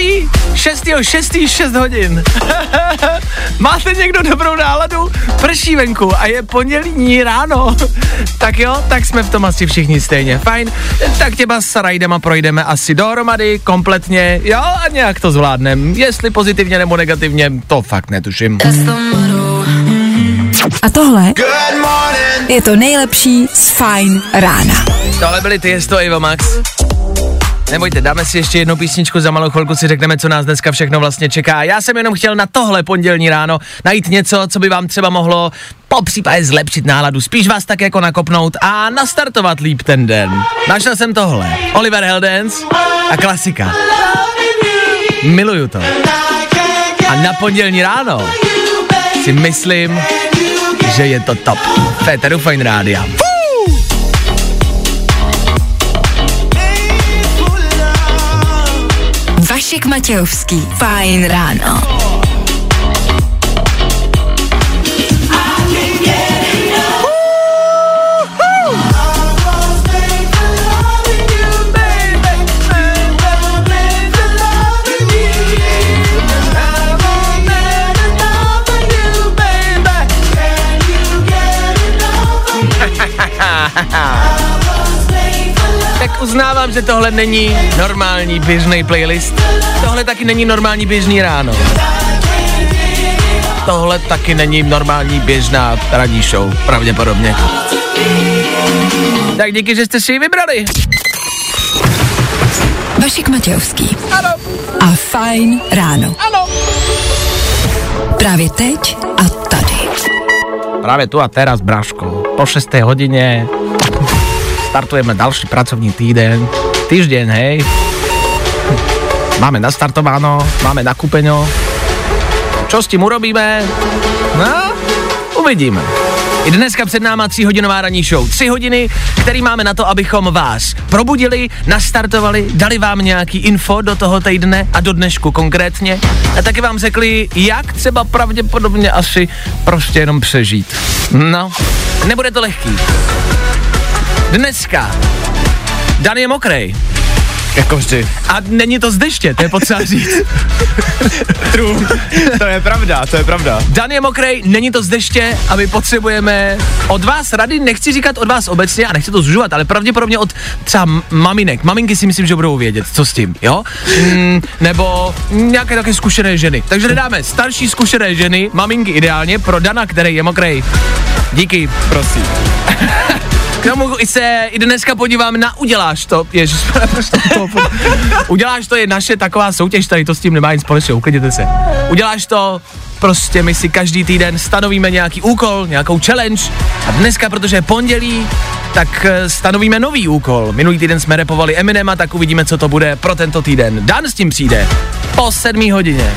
Pondělí 6. 6. 6 hodin. Máte někdo dobrou náladu? Prší venku a je pondělí ráno. tak jo, tak jsme v tom asi všichni stejně. Fajn. Tak těma s Rajdema projdeme asi dohromady, kompletně. Jo, a nějak to zvládnem. Jestli pozitivně nebo negativně, to fakt netuším. A tohle je to nejlepší z Fine rána. Tohle byly ty, jest to Eva Max. Nebojte, dáme si ještě jednu písničku, za malou chvilku si řekneme, co nás dneska všechno vlastně čeká. Já jsem jenom chtěl na tohle pondělní ráno najít něco, co by vám třeba mohlo po případě zlepšit náladu, spíš vás tak jako nakopnout a nastartovat líp ten den. Našel jsem tohle. Oliver Heldens a klasika. Miluju to. A na pondělní ráno si myslím, že je to top. Féteru Fine Rádia. Vašek Matějovský. Fajn ráno. Tak uznávám, že tohle není normální běžný playlist. Tohle taky není normální běžný ráno. Tohle taky není normální běžná ranní show, pravděpodobně. Tak díky, že jste si ji vybrali. Vašek Matějovský. Ano, A Fajn ráno. ano. Právě teď a tady. Právě tu a teraz, Braško. Po 6. hodině startujeme další pracovní týden. Týždeň, hej. Máme nastartováno, máme nakúpeňo. Čo s tím urobíme? No, uvidíme. I dneska před náma tříhodinová ranní show. Tři hodiny, který máme na to, abychom vás probudili, nastartovali, dali vám nějaký info do toho týdne a do dnešku konkrétně. A taky vám řekli, jak třeba pravděpodobně asi prostě jenom přežít. No, nebude to lehký. Dneska Dan je mokrej. Jako vždy. A není to z deště, to je potřeba říct. True. to je pravda, to je pravda. Dan je mokrej, není to z deště a my potřebujeme od vás rady, nechci říkat od vás obecně a nechci to zužovat, ale pravděpodobně od třeba maminek. Maminky si myslím, že budou vědět, co s tím, jo? Mm, nebo nějaké také zkušené ženy. Takže nedáme starší zkušené ženy, maminky ideálně, pro Dana, který je mokrej. Díky. Prosím. Tomu se i dneska podívám na Uděláš to. Ježiš, Uděláš to je naše taková soutěž, tady to s tím nemá nic společného, uklidněte se. Uděláš to, prostě my si každý týden stanovíme nějaký úkol, nějakou challenge a dneska, protože je pondělí, tak eh, stanovíme nový úkol. Minulý týden jsme repovali Eminema, tak uvidíme, co to bude pro tento týden. Dan s tím přijde po sedmí hodině.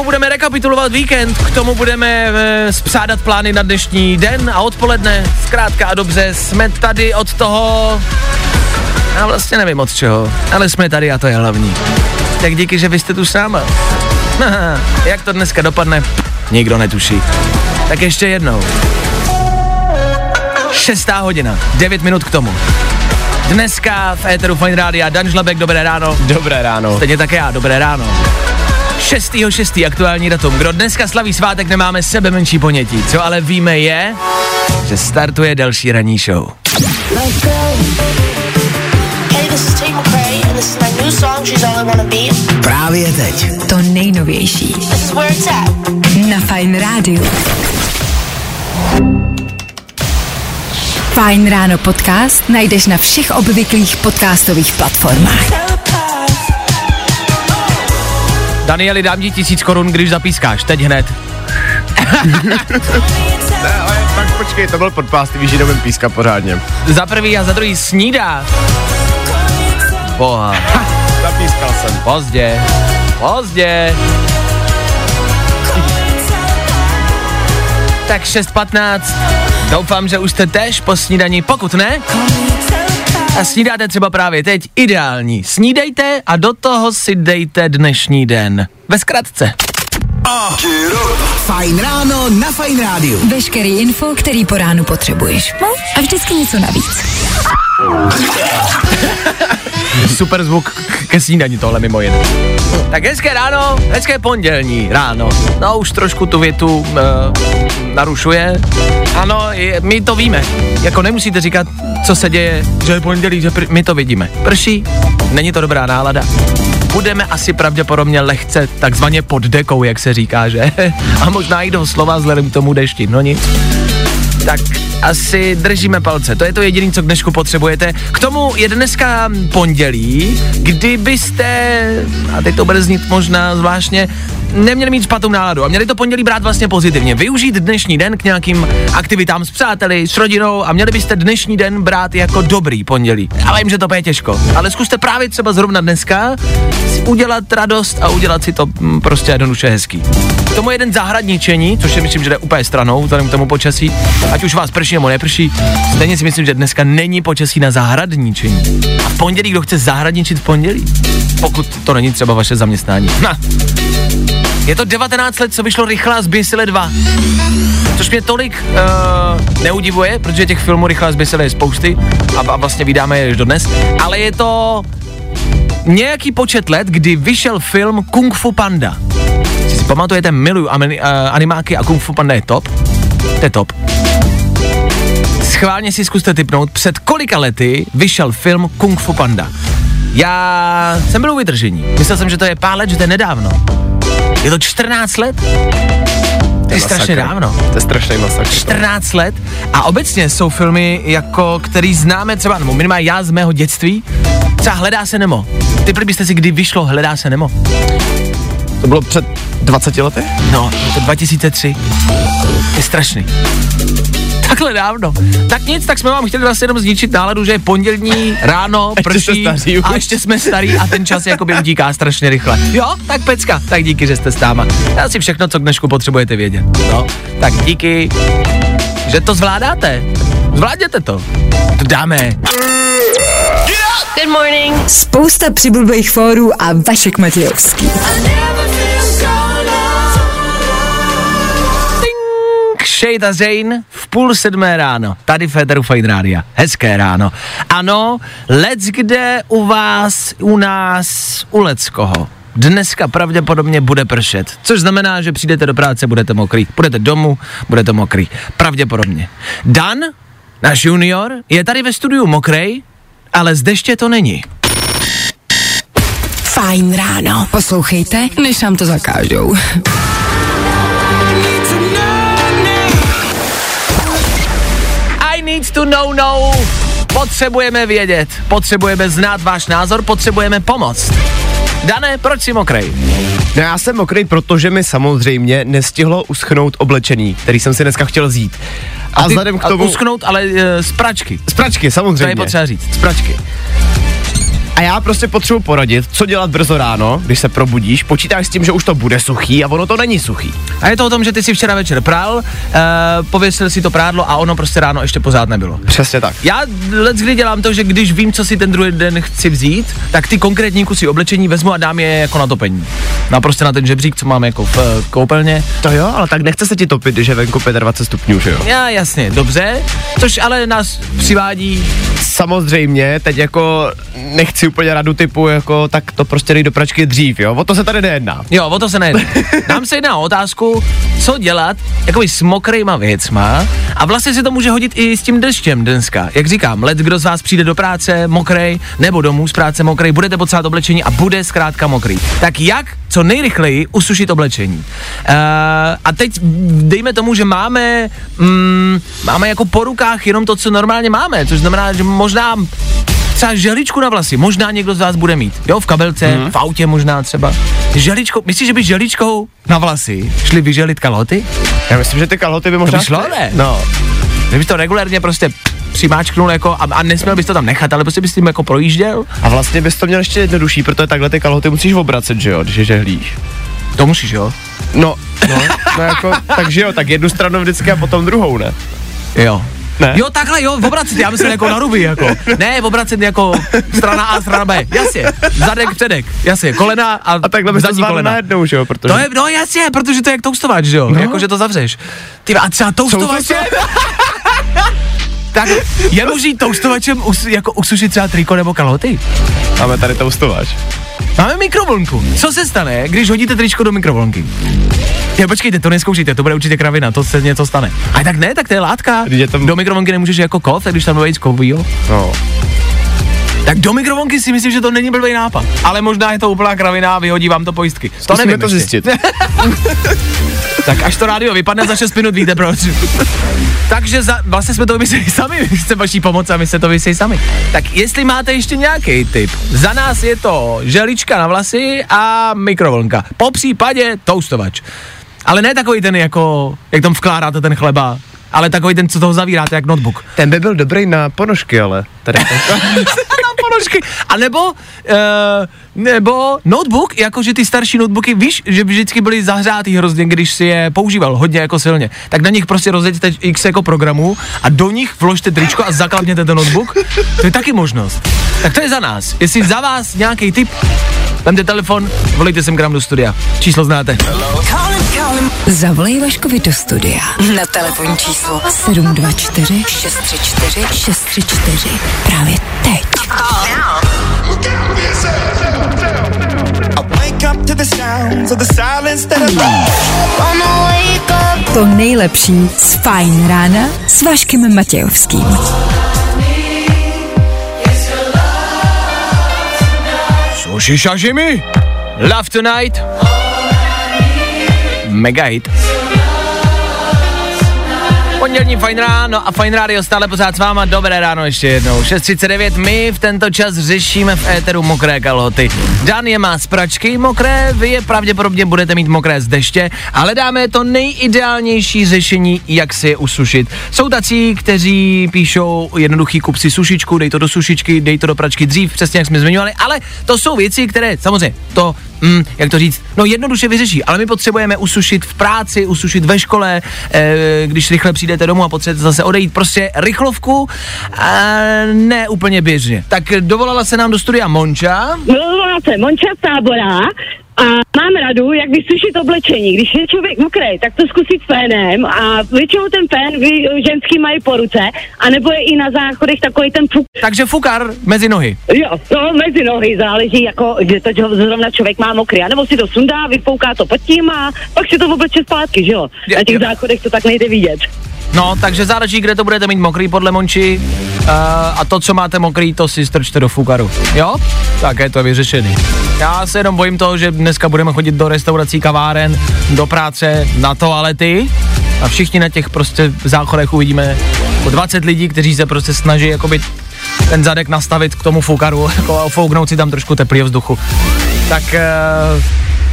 Tomu budeme rekapitulovat víkend, k tomu budeme e, spřádat plány na dnešní den a odpoledne. Zkrátka a dobře, jsme tady od toho... Já vlastně nevím od čeho, ale jsme tady a to je hlavní. Tak díky, že vy jste tu s náma. Jak to dneska dopadne, nikdo netuší. Tak ještě jednou. Šestá hodina, devět minut k tomu. Dneska v Éteru Fine Rádia Dan Žlabek, dobré ráno. Dobré ráno. Stejně tak já, dobré ráno. 6.6. aktuální datum. Kdo dneska slaví svátek, nemáme sebe menší ponětí. Co ale víme je, že startuje další ranní show. Právě teď. To nejnovější. Na Fajn rádiu. Fajn ráno podcast najdeš na všech obvyklých podcastových platformách. Danieli, dám ti tisíc korun, když zapískáš, teď hned. ne, ale tak počkej, to byl podpás, ty víš, že píska pořádně. Za prvý a za druhý snídá. Boha. Zapískal jsem. Pozdě. Pozdě. tak 6.15. Doufám, že už jste tež po snídaní, pokud ne, a snídáte třeba právě teď, ideální. Snídejte a do toho si dejte dnešní den. Ve zkratce. Fajn ráno na Fajn rádiu. Veškerý info, který po ránu potřebuješ. No a vždycky něco navíc. Super zvuk ke snídani tohle mimo jiné. Tak hezké ráno, hezké pondělní ráno. No už trošku tu větu uh, narušuje. Ano, je, my to víme. Jako nemusíte říkat, co se děje, že je pondělí, že pr- my to vidíme. Prší, není to dobrá nálada. Budeme asi pravděpodobně lehce takzvaně pod dekou, jak se říká, že? A možná i do slova vzhledem k tomu dešti, no nic tak asi držíme palce. To je to jediné, co k dnešku potřebujete. K tomu je dneska pondělí, kdybyste, a teď to bude znít možná zvláštně, neměli mít špatnou náladu a měli to pondělí brát vlastně pozitivně. Využít dnešní den k nějakým aktivitám s přáteli, s rodinou a měli byste dnešní den brát jako dobrý pondělí. Já vím, že to je těžko, ale zkuste právě třeba zrovna dneska udělat radost a udělat si to mm, prostě jednoduše hezký. K tomu jeden zahradničení, což si myslím, že jde úplně stranou, vzhledem k tomu počasí, ať už vás prší nebo neprší, stejně si myslím, že dneska není počasí na zahradničení. A v pondělí, kdo chce zahradničit v pondělí? Pokud to není třeba vaše zaměstnání. Na. Je to 19 let, co vyšlo Rychlá zběsile 2. Což mě tolik uh, neudivuje, protože těch filmů Rychlá zběsile je spousty a, a vlastně vydáme je až dodnes, ale je to nějaký počet let, kdy vyšel film Kung Fu Panda. Si si pamatujete, miluju uh, animáky a Kung Fu Panda je top. To je top. Schválně si zkuste typnout, před kolika lety vyšel film Kung Fu Panda. Já jsem byl u vytržení. Myslel jsem, že to je pár let, že to je nedávno. Je to 14 let? To je strašně dávno. To je strašný masakr. 14 let a obecně jsou filmy, jako který známe třeba, nebo minimálně já z mého dětství, třeba Hledá se Nemo. Ty byste si kdy vyšlo Hledá se Nemo? To bylo před 20 lety? No, je to 2003. Je strašný. Takhle dávno. Tak nic, tak jsme vám chtěli vlastně jenom zničit náladu, že je pondělní ráno, prší a ještě jsme starý a ten čas jakoby utíká strašně rychle. Jo, tak pecka, tak díky, že jste s náma. Asi všechno, co k dnešku potřebujete vědět. No, tak díky, že to zvládáte. Zvládněte to. To dáme. Good morning. Spousta přibulbých fórů a Vašek Matějovský. Shade Zane v půl sedmé ráno, tady Federu Fine Rádia. Hezké ráno. Ano, let's kde u vás, u nás, u Leckoho. Dneska pravděpodobně bude pršet, což znamená, že přijdete do práce, budete mokrý. Budete domů, budete mokrý. Pravděpodobně. Dan, náš junior, je tady ve studiu mokrej, ale z deště to není. Fajn ráno. Poslouchejte, než nám to zakážou. Need to know no. Potřebujeme vědět, potřebujeme znát váš názor, potřebujeme pomoc. Dané, proč jsi mokrej? No já jsem mokrý, protože mi samozřejmě nestihlo uschnout oblečení, který jsem si dneska chtěl vzít. A, Ty- vzhledem k tomu... Usknout, ale e, z pračky. Z pračky, To samozřejmě. je potřeba říct. Z pračky. A já prostě potřebuji poradit, co dělat brzo ráno, když se probudíš, počítáš s tím, že už to bude suchý a ono to není suchý. A je to o tom, že ty si včera večer prál, uh, pověsil si to prádlo a ono prostě ráno ještě pořád nebylo. Přesně tak. Já let kdy dělám to, že když vím, co si ten druhý den chci vzít, tak ty konkrétní kusy oblečení vezmu a dám je jako na topení. No prostě na ten žebřík, co mám jako v eh, koupelně. To jo, ale tak nechce se ti topit, když je venku 25 stupňů, že jo? Já jasně, dobře, což ale nás přivádí Samozřejmě, teď jako nechci úplně radu typu, jako tak to prostě dej do pračky dřív, jo? O to se tady nejedná. Jo, o to se nejde. Nám se jedná o otázku, co dělat jakoby s mokrýma věcma a vlastně se to může hodit i s tím deštěm dneska. Jak říkám, let kdo z vás přijde do práce mokrej nebo domů z práce mokrej, budete potřebovat oblečení a bude zkrátka mokrý. Tak jak co nejrychleji usušit oblečení? Uh, a teď dejme tomu, že máme, mm, máme jako po rukách jenom to, co normálně máme, což znamená, že možná třeba želičku na vlasy, možná někdo z vás bude mít, jo, v kabelce, hmm. v autě možná třeba. Želičko, myslíš, že by želičkou na vlasy šli vyželit kalhoty? Já myslím, že ty kalhoty by To možná... by šlo, ne? No. Kdybys to regulérně prostě přimáčknul jako a, a nesměl bys to tam nechat, ale prostě bys tím jako projížděl? A vlastně bys to měl ještě jednodušší, protože takhle ty kalhoty musíš obracet, že jo, když je žehlíš. To musíš, jo? No, no, no jako, takže jo, tak jednu stranu vždycky a potom druhou, ne? Jo. Ne? Jo, takhle, jo, v obracet, já myslím jako na ruby, jako. Ne, v obracet jako strana A, strana B, jasně. Zadek, předek, jasně, kolena a, A takhle bys to zadní zvládl kolena. najednou, že jo, protože... To je, no jasně, protože to je jak toustovač, že jo, no. jako že to zavřeš. Ty a třeba toustovačem, tak je možný toustovačem us, jako usušit třeba triko nebo kalhoty? Máme tady toustovač. Máme mikrovlnku. Co se stane, když hodíte tričko do mikrovlnky? Je, počkejte, to neskoušejte, to bude určitě kravina, to se něco stane. A tak ne, tak to je látka. To- Do mikrovlnky nemůžeš jako kov, tak když tam bude kovýho. No. Tak do mikrovlnky si myslím, že to není blbý nápad. Ale možná je to úplná kravina a vyhodí vám to pojistky. To Zkusíme nevím to ještě. zjistit. Tak až to rádio vypadne za 6 minut, víte proč. Takže za, vlastně jsme to vymysleli sami, chceme vaší pomoc a my se to vymysleli sami. Tak jestli máte ještě nějaký tip, za nás je to želička na vlasy a mikrovlnka. Po případě toustovač. Ale ne takový ten jako, jak tam vkládáte ten chleba, ale takový ten, co toho zavíráte, jak notebook. Ten by byl dobrý na ponožky, ale tady ponožky. A nebo, uh, nebo notebook, jakože ty starší notebooky, víš, že vždycky byly zahřátý hrozně, když si je používal hodně jako silně. Tak na nich prostě rozjeďte x jako programů a do nich vložte tričko a zaklapněte ten notebook. To je taky možnost. Tak to je za nás. Jestli za vás nějaký tip, vemte telefon, volejte sem k nám do studia. Číslo znáte. Zavolej Vaškovi do studia na telefonní číslo 724 634 634 právě teď. To nejlepší z Fajn rána s Vaškem Matějovským. Sushi sashimi. Love tonight. Mega hit. Pondělní fajn ráno a fajn rádio stále pořád s váma. Dobré ráno ještě jednou. 6.39, my v tento čas řešíme v éteru mokré kalhoty. Dan je má z pračky mokré, vy je pravděpodobně budete mít mokré z deště, ale dáme to nejideálnější řešení, jak si je usušit. Jsou tací, kteří píšou jednoduchý kup si sušičku, dej to do sušičky, dej to do pračky dřív, přesně jak jsme zmiňovali, ale to jsou věci, které samozřejmě to mm, jak to říct, no jednoduše vyřeší, ale my potřebujeme usušit v práci, usušit ve škole, e, když rychle přijdete domů a potřebujete zase odejít, prostě rychlovku, a ne úplně běžně. Tak dovolala se nám do studia Monča, Mluvila se Monča tábora a mám radu, jak vysušit oblečení. Když je člověk mokrý, tak to zkusit fénem a většinou ten fén vy ženský mají po ruce, anebo je i na záchodech takový ten fuk. takže fukar mezi nohy. Jo, to mezi nohy záleží, jako, kde to zrovna člověk má mokrý. A nebo si to sundá, vyfouká to pod tím a pak si to obleče zpátky, že jo? Na těch záchodech to tak nejde vidět. No, takže záleží, kde to budete mít mokrý podle Monči a to, co máte mokrý, to si strčte do fukaru. Jo? Tak je to vyřešený. Já se jenom bojím toho, že dneska budeme chodit do restaurací, kaváren, do práce, na toalety a všichni na těch prostě záchodech uvidíme po 20 lidí, kteří se prostě snaží jakoby ten zadek nastavit k tomu fukaru jako a fouknout si tam trošku teplého vzduchu. Tak uh,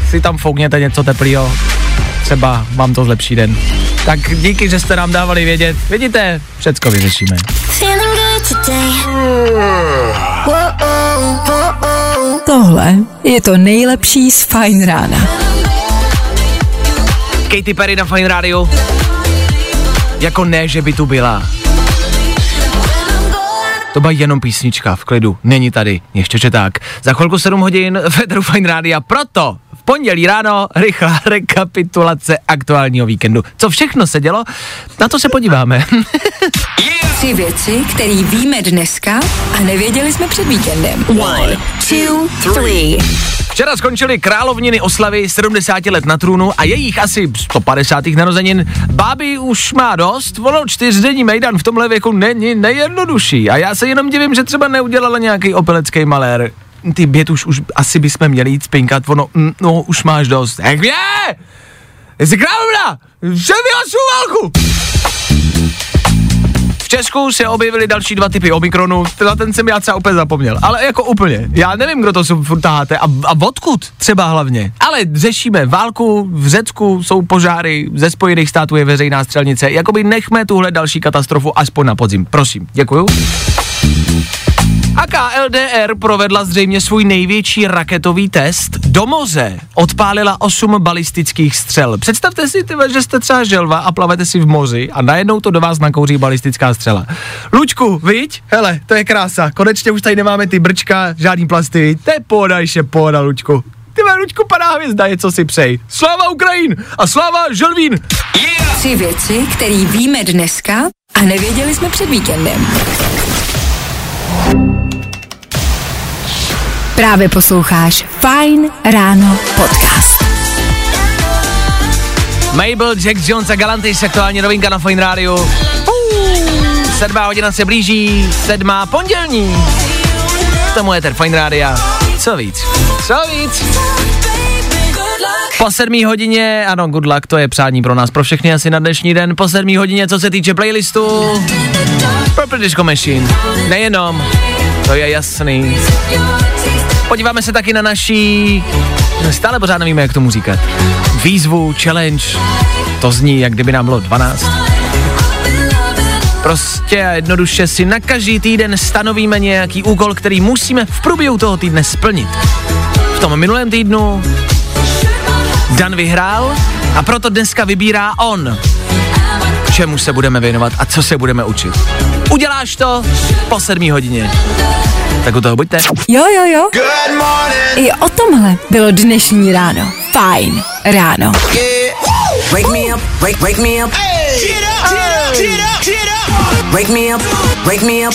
si tam foukněte něco teplého, třeba vám to zlepší den. Tak díky, že jste nám dávali vědět. Vidíte, všecko vyřešíme. Tohle je to nejlepší z Fajn rána. Katy Perry na Fine Radio. Jako ne, že by tu byla. To byla jenom písnička v klidu, není tady, ještě tak. Za chvilku 7 hodin Federu Fine Rádia, proto v pondělí ráno rychlá rekapitulace aktuálního víkendu. Co všechno se dělo, na to se podíváme. Tři věci, které víme dneska a nevěděli jsme před víkendem. One, two, three. Včera skončily královniny oslavy 70 let na trůnu a jejich asi 150. narozenin. Báby už má dost, ono čtyřdenní mejdan v tomhle věku není nejjednodušší. A já se jenom divím, že třeba neudělala nějaký opelecký malér. Ty bět už, už asi bychom měli jít spinkat, ono, mm, no už máš dost. Jak je? Jsi královna! Všem válku! Česku se objevily další dva typy Omikronu, na ten jsem já třeba úplně zapomněl, ale jako úplně. Já nevím, kdo to furt taháte a, a odkud třeba hlavně. Ale řešíme válku, v Řecku jsou požáry, ze Spojených států je veřejná střelnice, jakoby nechme tuhle další katastrofu aspoň na podzim. Prosím, děkuju. A KLDR provedla zřejmě svůj největší raketový test. Do moře odpálila 8 balistických střel. Představte si, tyve, že jste třeba želva a plavete si v moři a najednou to do vás nakouří balistická střela. Lučku, viď? Hele, to je krása. Konečně už tady nemáme ty brčka, žádný plasty? To je pohoda, ještě pohoda, Lučku. Ty Lučku, padá hvězda, je co si přej. Sláva Ukrajin a sláva Želvín. Tři věci, které víme dneska a nevěděli jsme před víkendem. Právě posloucháš Fine Ráno podcast. Mabel, Jack Jones a Galantis, aktuální novinka na Fine Radio. Sedmá hodina se blíží, sedmá pondělní. Tomu je ten Fine Radio. Co víc? Co víc? Po sedmý hodině, ano, good luck, to je přání pro nás, pro všechny asi na dnešní den. Po sedmý hodině, co se týče playlistu, Purple Disco Machine. Nejenom, to je jasný. Podíváme se taky na naší, stále pořád nevíme, jak tomu říkat, výzvu, challenge, to zní, jak kdyby nám bylo 12. Prostě a jednoduše si na každý týden stanovíme nějaký úkol, který musíme v průběhu toho týdne splnit. V tom minulém týdnu Dan vyhrál a proto dneska vybírá on, čemu se budeme věnovat a co se budeme učit. Uděláš to po sedmí hodině. Tak u toho buďte. Jo, jo, jo. I o tomhle bylo dnešní ráno. Fajn ráno. Wake me up, wake, wake me up. Wake me up, wake me up.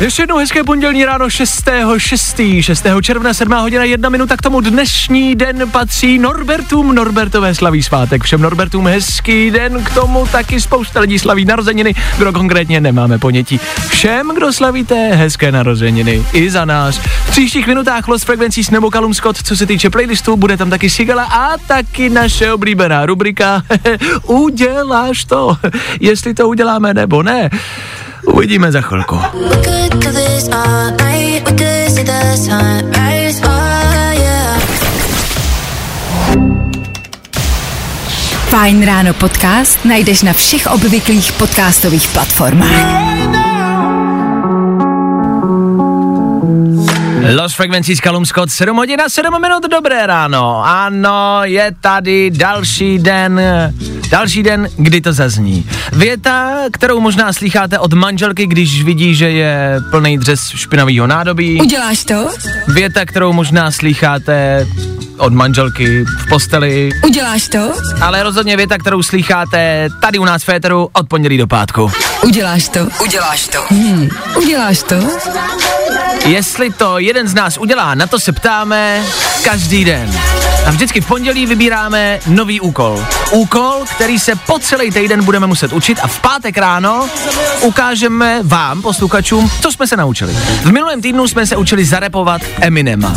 Ještě jednou hezké pondělní ráno 6. 6. 6. června 7. hodina 1 minuta k tomu dnešní den patří Norbertům. Norbertové slaví svátek. Všem Norbertům hezký den, k tomu taky spousta lidí slaví narozeniny, kdo konkrétně nemáme ponětí. Všem, kdo slavíte hezké narozeniny, i za nás. V příštích minutách Lost Frequencies nebo Callum Scott, co se týče playlistu, bude tam taky Sigala a taky naše oblíbená rubrika Uděláš to, jestli to uděláme nebo ne. Uvidíme za chvilku. Fajn ráno podcast najdeš na všech obvyklých podcastových platformách. Lost Frequencies Callum Scott, 7 hodin a 7 minut, dobré ráno. Ano, je tady další den, další den, kdy to zazní. Věta, kterou možná slycháte od manželky, když vidí, že je plný dřes špinavého nádobí. Uděláš to? Věta, kterou možná slycháte od manželky v posteli, Uděláš to? ale rozhodně věta, kterou slycháte tady u nás v Féteru od pondělí do pátku. Uděláš to? Uděláš to. Hmm. Uděláš to? Jestli to jeden z nás udělá, na to se ptáme každý den. A vždycky v pondělí vybíráme nový úkol. Úkol, který se po celý týden budeme muset učit a v pátek ráno ukážeme vám, posluchačům, co jsme se naučili. V minulém týdnu jsme se učili zarepovat Eminema.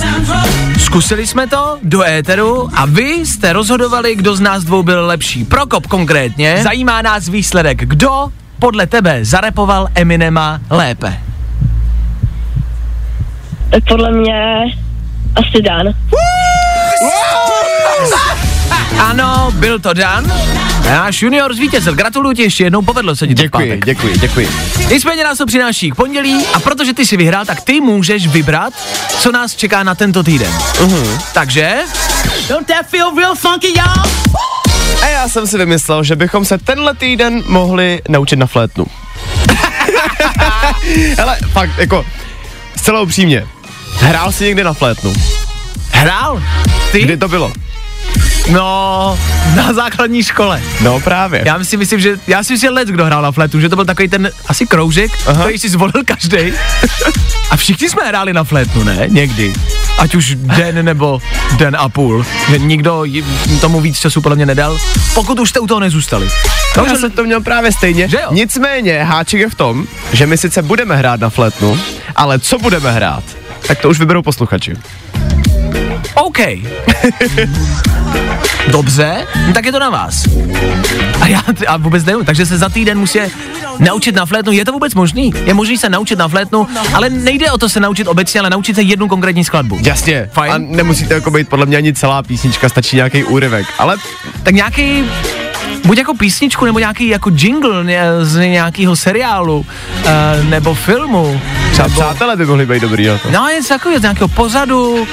Zkusili jsme to do éteru a vy jste rozhodovali, kdo z nás dvou byl lepší. Prokop konkrétně. Zajímá nás výsledek. Kdo podle tebe zarepoval Eminema lépe? Tak podle mě asi Dan. Ano, byl to Dan. Náš junior zvítězil. Gratuluju ti ještě jednou, povedlo se ti to Děkuji, pátek. děkuji, děkuji. Nicméně nás to přináší k pondělí a protože ty si vyhrál, tak ty můžeš vybrat, co nás čeká na tento týden. Uh-huh. Takže... Don't that feel real funky, y'all? A já jsem si vymyslel, že bychom se tenhle týden mohli naučit na flétnu. Hele, fakt, jako, zcela upřímně, hrál jsi někdy na flétnu? Hrál? Ty? Kdy to bylo? No, na základní škole. No právě. Já si myslím, že já si myslím, že let, kdo hrál na flétu, že to byl takový ten asi kroužek, Aha. který si zvolil každý. A všichni jsme hráli na flétnu, ne? Někdy. Ať už den nebo den a půl. Že nikdo tomu víc času podle mě nedal, pokud už jste u toho nezůstali. No, já jsem to měl právě stejně. Že jo? Nicméně, háček je v tom, že my sice budeme hrát na flétnu, ale co budeme hrát, tak to už vyberou posluchači. OK. Dobře, no tak je to na vás. A já a vůbec nevím, takže se za týden musí naučit na flétnu. Je to vůbec možný? Je možný se naučit na flétnu, ale nejde o to se naučit obecně, ale naučit se jednu konkrétní skladbu. Jasně. Fajn. A nemusíte jako být podle mě ani celá písnička, stačí nějaký úryvek. Ale Tak nějaký buď jako písničku, nebo nějaký jako jingle z nějakého seriálu, uh, nebo filmu. Třeba přátelé by mohli být dobrý na to. No, něco takového, z nějakého pozadu, uh,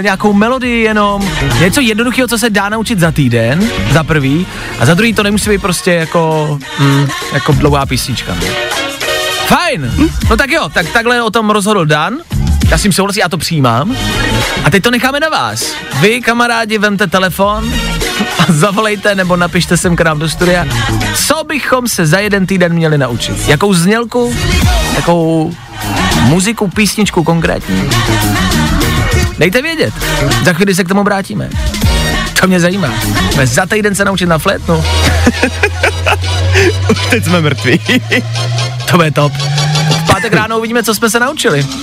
nějakou melodii jenom, něco jednoduchého, co se dá naučit za týden, za prvý, a za druhý to nemusí být prostě jako, mm, jako dlouhá písnička. Fajn, no tak jo, tak takhle o tom rozhodl Dan, já s tím souhlasím, já to přijímám. A teď to necháme na vás. Vy, kamarádi, vemte telefon a zavolejte nebo napište sem k nám do studia, co bychom se za jeden týden měli naučit. Jakou znělku, jakou muziku, písničku konkrétní. Dejte vědět, za chvíli se k tomu vrátíme. To mě zajímá. Máme za týden se naučit na flétnu. Už teď jsme mrtví. To bude top. V pátek ráno uvidíme, co jsme se naučili.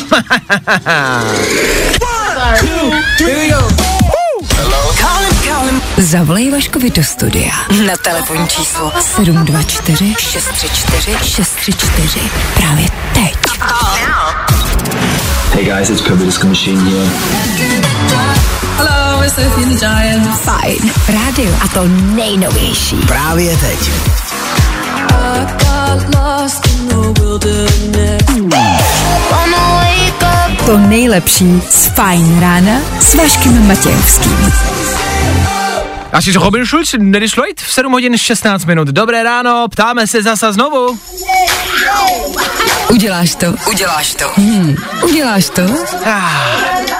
Zavolej Vaškovi do studia na telefonní číslo 724 634 634 právě teď. Hey guys, it's Purple Disco Machine here. Hello, it's Sophie the Giant. Fajn, rádio a to nejnovější. Právě teď. To nejlepší z Fajn rána s Vaškem Matějovským. Až je Robin Schulz, Nedis Lloyd v 7 hodin 16 minut. Dobré ráno, ptáme se zasa znovu. Uděláš to? Uděláš to. Hmm. Uděláš to?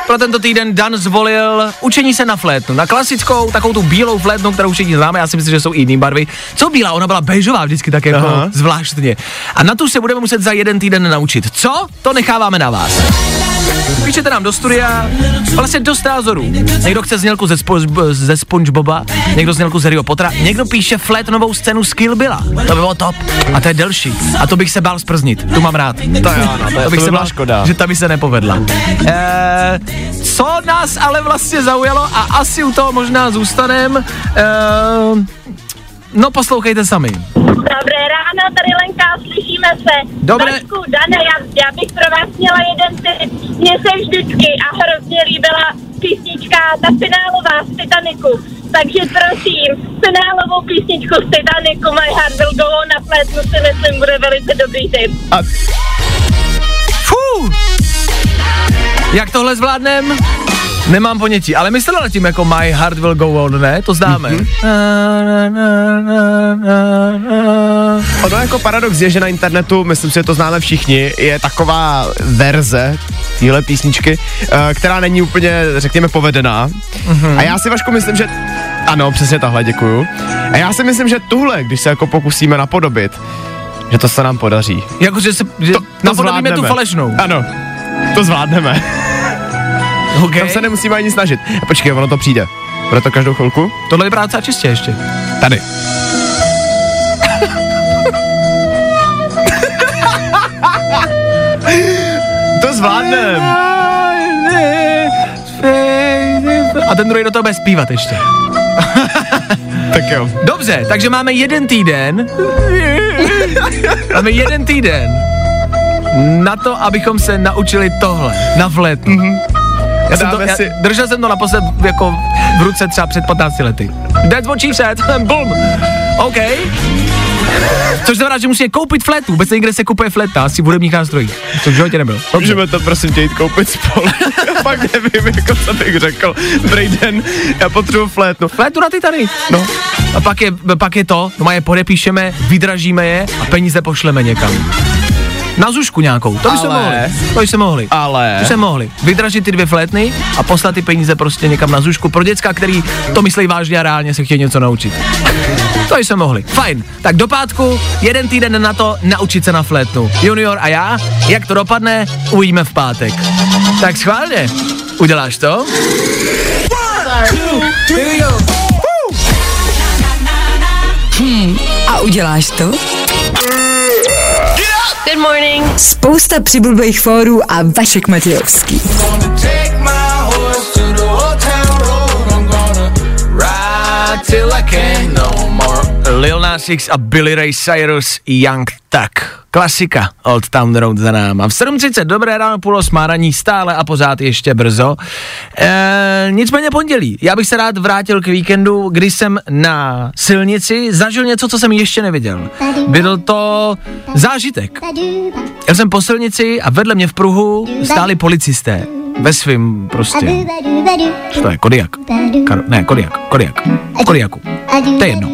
Pro tento týden Dan zvolil učení se na flétnu. Na klasickou, takovou tu bílou flétnu, kterou všichni známe, já si myslím, že jsou i jiný barvy. Co bílá? Ona byla bežová vždycky tak jako Aha. zvláštně. A na tu se budeme muset za jeden týden naučit. Co? To necháváme na vás. Píšete nám do studia vlastně dost názorů. Někdo chce znělku ze, spo, ze SpongeBoba, někdo znělku z Harryho Pottera, někdo píše flétnovou scénu z Kill Billa. To by bylo top. A to je delší. A to bych se bál zprznit. Tu mám rád. To jo, no, to, je, to by se byla škoda. že ta by se nepovedla. Eee, co nás ale vlastně zaujalo a asi u toho možná zůstanem, eee, no poslouchejte sami. Dobré ráno, tady Lenka, slyšíme se. Dobré. Vašku, Dane, já, já bych pro vás měla jeden tip. Mně se vždycky a hrozně líbila písnička, ta finálová z Titaniku. Takže prosím, finálovou písničku z Titaniku My Heart Will Go On na flétnu si myslím bude velice dobrý tip. A Fú! Jak tohle zvládnem? Nemám ponětí, ale myslela nad tím jako My Heart Will Go On, ne? To známe. Mm-hmm. ono jako paradox je, že na internetu, myslím si, že to známe všichni, je taková verze téhle písničky, eh, která není úplně, řekněme, povedená. Mm-hmm. A já si, Vašku, myslím, že ano, přesně tahle, děkuju. A já si myslím, že tuhle, když se jako pokusíme napodobit, že to se nám podaří. Jako, že, se, že To, to napodobíme tu falešnou. Ano, to zvládneme. Okay. Tam se nemusíme ani snažit. A počkej, ono to přijde. Bude to každou chvilku? Tohle vypadá docela čistě ještě. Tady. to zvládnem. A ten druhý do toho bude zpívat ještě. Tak jo. Dobře, takže máme jeden týden. máme jeden týden na to, abychom se naučili tohle na vletu. Mm-hmm. Já jsem to, já, si- držel jsem to naposled jako v ruce třeba před 15 lety. That's what she said. Bum. OK. Což znamená, že musíme koupit flétu. Vůbec nevím, kde se kupuje fleta, asi v hudebních nástrojích. To v životě nebyl. Dobře. Můžeme to prosím tě jít koupit spolu. Pak nevím, jako co bych řekl. Dobrý den, já potřebuji flétnu. Flétu na Titanic. No. A pak je, pak je to, no je podepíšeme, vydražíme je a peníze pošleme někam. Na zušku nějakou, to by se mohli. To by se mohli. Ale... To se mohli. Vydražit ty dvě flétny a poslat ty peníze prostě někam na zušku pro děcka, který to myslí vážně a reálně se chtějí něco naučit. To by se mohli. Fajn. Tak do pátku, jeden týden na to naučit se na flétnu. Junior a já, jak to dopadne, uvidíme v pátek. Tak schválně. Uděláš to? A uděláš to? Good morning. Spousta přibulbých fórů a Vašek Matějovský. No. Lil Nas X a Billy Ray Cyrus Young Tuck. Klasika Old Town Road za náma. V 7.30 dobré ráno, půl osmá raní, stále a pořád ještě brzo. E, nicméně pondělí. Já bych se rád vrátil k víkendu, kdy jsem na silnici zažil něco, co jsem ještě neviděl. Byl to zážitek. Já jsem po silnici a vedle mě v pruhu stáli policisté. Ve svým prostě. Co to je? Kodiak. Kar- ne, Kodiak. Kodiak. Kodiaku. To je jedno.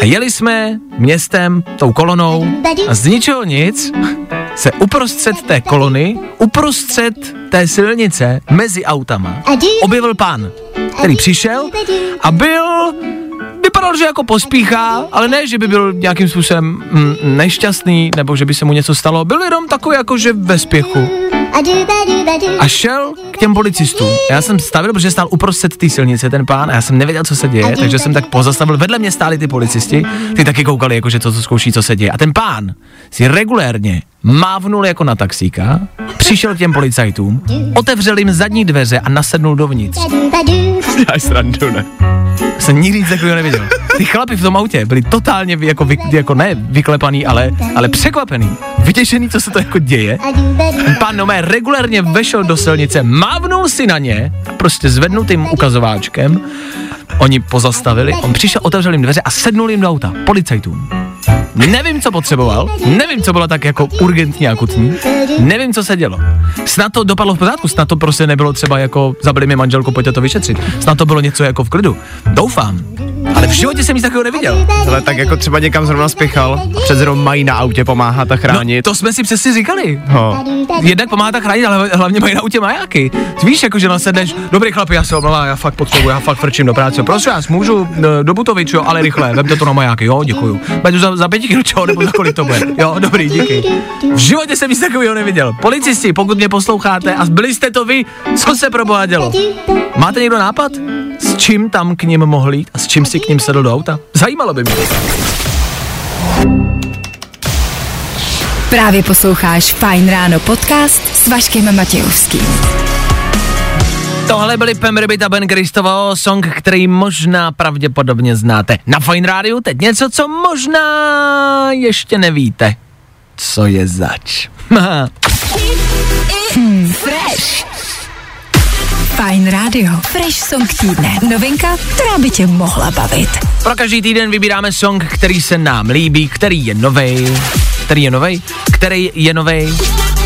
A jeli jsme městem, tou kolonou a z ničeho nic se uprostřed té kolony, uprostřed té silnice mezi autama objevil pán, který přišel a byl vypadal, že jako pospíchá, ale ne, že by byl nějakým způsobem mm, nešťastný, nebo že by se mu něco stalo. Byl jenom takový jako, že ve spěchu. A šel k těm policistům. Já jsem stavil, protože stál uprostřed té silnice ten pán a já jsem nevěděl, co se děje, takže jsem tak pozastavil. Vedle mě stáli ty policisti, ty taky koukali, jakože to, co zkouší, co se děje. A ten pán si regulérně mávnul jako na taxíka, přišel k těm policajtům, otevřel jim zadní dveře a nasednul dovnitř. Děláš srandu, ne? Jsem nikdy nic takového neviděl. Ty chlapi v tom autě byli totálně jako, vy, jako ne vyklepaný, ale, ale překvapený. Vytěšený, co se to jako děje. Pán Nomé regulérně vešel do silnice, mávnul si na ně, prostě zvednutým ukazováčkem. Oni pozastavili, on přišel, otevřel jim dveře a sednul jim do auta, policajtům. Nevím, co potřeboval, nevím, co bylo tak jako urgentní a akutní, nevím, co se dělo. Snad to dopadlo v pořádku, snad to prostě nebylo třeba jako zabili mi manželku, pojďte to vyšetřit. Snad to bylo něco jako v klidu. Doufám. Ale v životě jsem nic takového neviděl. Ale tak jako třeba někam zrovna spěchal a před zrovna mají na autě pomáhat a No, chránit. to jsme si přesně říkali. No. Jednak pomáhat a chránit, ale hlavně mají na autě majáky. Víš, jako že nasedneš, dobrý chlapi, já se omlouvám, já fakt potřebuji, já fakt frčím do práce. Prosím vás, můžu eh, do Butovič, jo, ale rychle, vemte to na majáky, jo, děkuju. Bedu za, za pěti kilo, čo, nebo za kolik to bude. Jo, dobrý, díky. V životě jsem nic takového neviděl. Policisti, pokud mě posloucháte a byli jste to vy, co se pro boha dělo? Máte někdo nápad? S čím tam k ním mohl jít a s čím si k ním sedl do auta? Zajímalo by mě. Právě posloucháš Fajn ráno podcast s Vaškem Matějovským. Tohle byli Pam Ribbit a Ben Kristovo, song, který možná pravděpodobně znáte. Na Fine Radio teď něco, co možná ještě nevíte. Co je zač? Hmm, fresh. Fajn rádio. Fresh song týdne. Novinka, která by tě mohla bavit. Pro každý týden vybíráme song, který se nám líbí, který je novej, který je novej, který je novej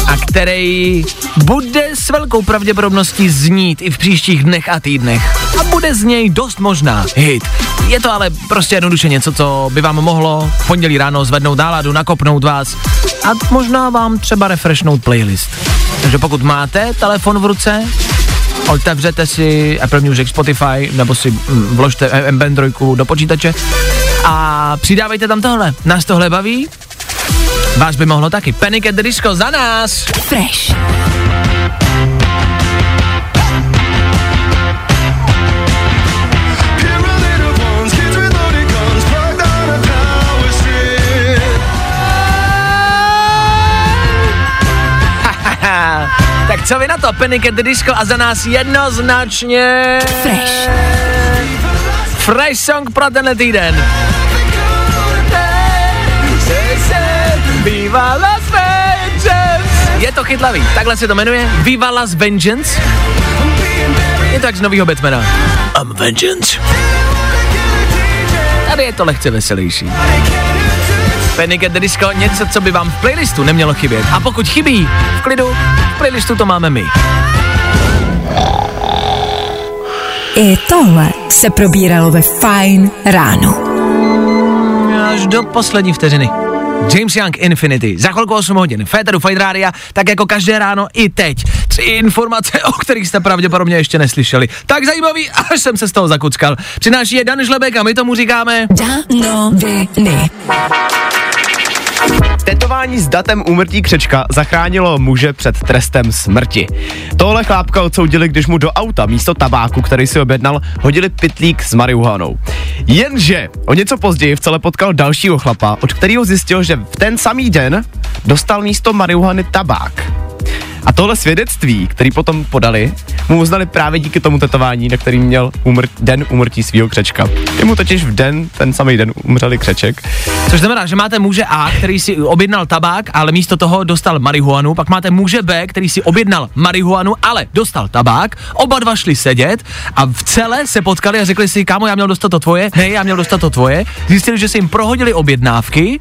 a který bude s velkou pravděpodobností znít i v příštích dnech a týdnech. A bude z něj dost možná hit. Je to ale prostě jednoduše něco, co by vám mohlo v pondělí ráno zvednout náladu, nakopnout vás a možná vám třeba refreshnout playlist. Takže pokud máte telefon v ruce, otevřete si Apple Music, Spotify, nebo si mm, vložte MP3 do počítače a přidávejte tam tohle. Nás tohle baví? Vás by mohlo taky. Panic at the Disco za nás! Fresh. tak co vy na to? Panic at the Disco a za nás jednoznačně... Fresh. Fresh song pro tenhle týden. Viva Las Vengeance! Je to chytlavý, takhle se to jmenuje. Viva Las Vengeance. Je to jak z novýho Batmana. I'm Vengeance. Tady je to lehce veselější. Panic at the Disco, něco, co by vám v playlistu nemělo chybět. A pokud chybí, v klidu, v playlistu to máme my. I tohle se probíralo ve Fajn ráno. Až do poslední vteřiny. James Young Infinity. Za chvilku 8 hodin. Féteru Fight Rádia, tak jako každé ráno i teď. Tři informace, o kterých jste pravděpodobně ještě neslyšeli. Tak zajímavý, až jsem se z toho zakuckal. Přináší je Dan Žlebek a my tomu říkáme... Danoviny. Tetování s datem úmrtí křečka zachránilo muže před trestem smrti. Tohle chlápka odsoudili, když mu do auta místo tabáku, který si objednal, hodili pitlík s marihuanou. Jenže o něco později v celé potkal dalšího chlapa, od kterého zjistil, že v ten samý den dostal místo marihuany tabák. A tohle svědectví, který potom podali, mu uznali právě díky tomu tetování, na kterým měl umr- den umrtí svého křečka. Jemu totiž v den, ten samý den umřeli křeček. Což znamená, že máte muže A, který si objednal tabák, ale místo toho dostal marihuanu, pak máte muže B, který si objednal marihuanu, ale dostal tabák, oba dva šli sedět a v celé se potkali a řekli si, kámo, já měl dostat to tvoje, ne, já měl dostat to tvoje. Zjistili, že se jim prohodili objednávky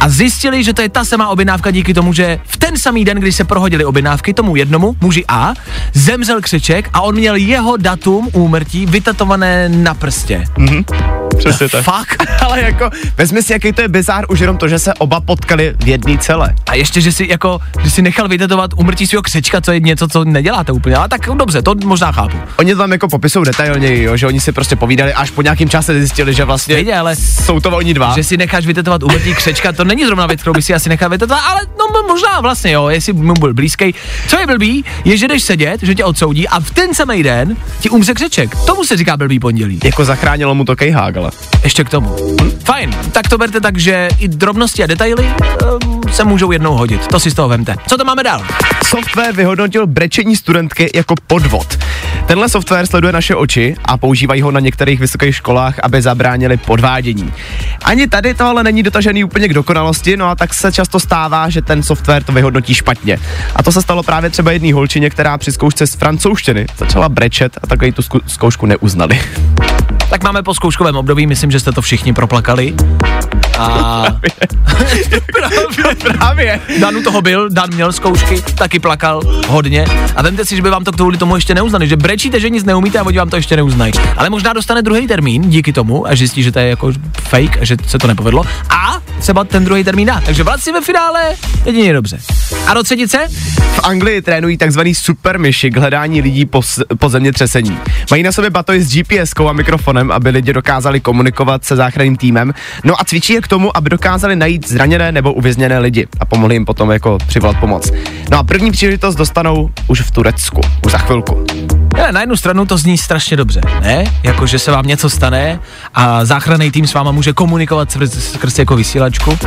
a zjistili, že to je ta samá objednávka díky tomu, že v ten samý den, kdy se prohodili objednávky, tomu jednomu, muži A, zemřel křeček a on měl jeho datum úmrtí vytatované na prstě. Přesně tak. Fuck. Ale jako, vezmi si, jaký to je bizár, už jenom to, že se oba potkali v jedné celé. A ještě, že si jako, že si nechal vytetovat umrtí svého křečka, co je něco, co neděláte úplně, ale tak dobře, to možná chápu. Oni to tam jako popisují detailněji, jo, že oni si prostě povídali, až po nějakém čase zjistili, že vlastně Nejde, ale jsou to oni dva. že si necháš vytetovat umrtí křečka, to není zrovna věc, kterou by si asi nechal vytetovat, ale no možná vlastně jo, jestli mu byl blízký. Co je blbý, je, že jdeš sedět, že tě odsoudí a v ten samý den ti umře křeček. Tomu se říká blbý pondělí. Jako zachránilo mu to Kejhák, ale. Ještě k tomu. Hm? Fajn, tak to berte tak, že i drobnosti a detaily um, se můžou jednou hodit. To si z toho vemte. Co to máme dál? Software vyhodnotil brečení studentky jako podvod. Tenhle software sleduje naše oči a používají ho na některých vysokých školách, aby zabránili podvádění. Ani tady to ale není dotažený úplně k dokonalosti, no a tak se často stává, že ten software to vyhodnotí špatně. A to se stalo právě třeba jedné holčině, která při zkoušce z francouzštiny začala brečet a takhle tu zkoušku neuznali. Tak máme po zkouškovém období, myslím, že jste to všichni proplakali. A právě, Právě. Dan u toho byl, Dan měl zkoušky, taky plakal hodně. A vemte si, že by vám to kvůli tomu ještě neuznali, že brečíte, že nic neumíte a oni vám to ještě neuznají. Ale možná dostane druhý termín díky tomu a zjistí, že to je jako fake a že se to nepovedlo. A třeba ten druhý termín dá. Takže vlastně ve finále jedině dobře. A do třetice? V Anglii trénují takzvaný super myši k hledání lidí po, po zemětřesení. Mají na sobě batoj s GPS a mikrofonem, aby lidi dokázali komunikovat se záchranným týmem. No a cvičí je k tomu, aby dokázali najít zraněné nebo uvězněné lidi a pomohli jim potom jako přivolat pomoc. No a první příležitost dostanou už v Turecku, už za chvilku. Ale na jednu stranu to zní strašně dobře, ne? Jako, že se vám něco stane a záchranný tým s váma může komunikovat skrz, skrz jako vysílačku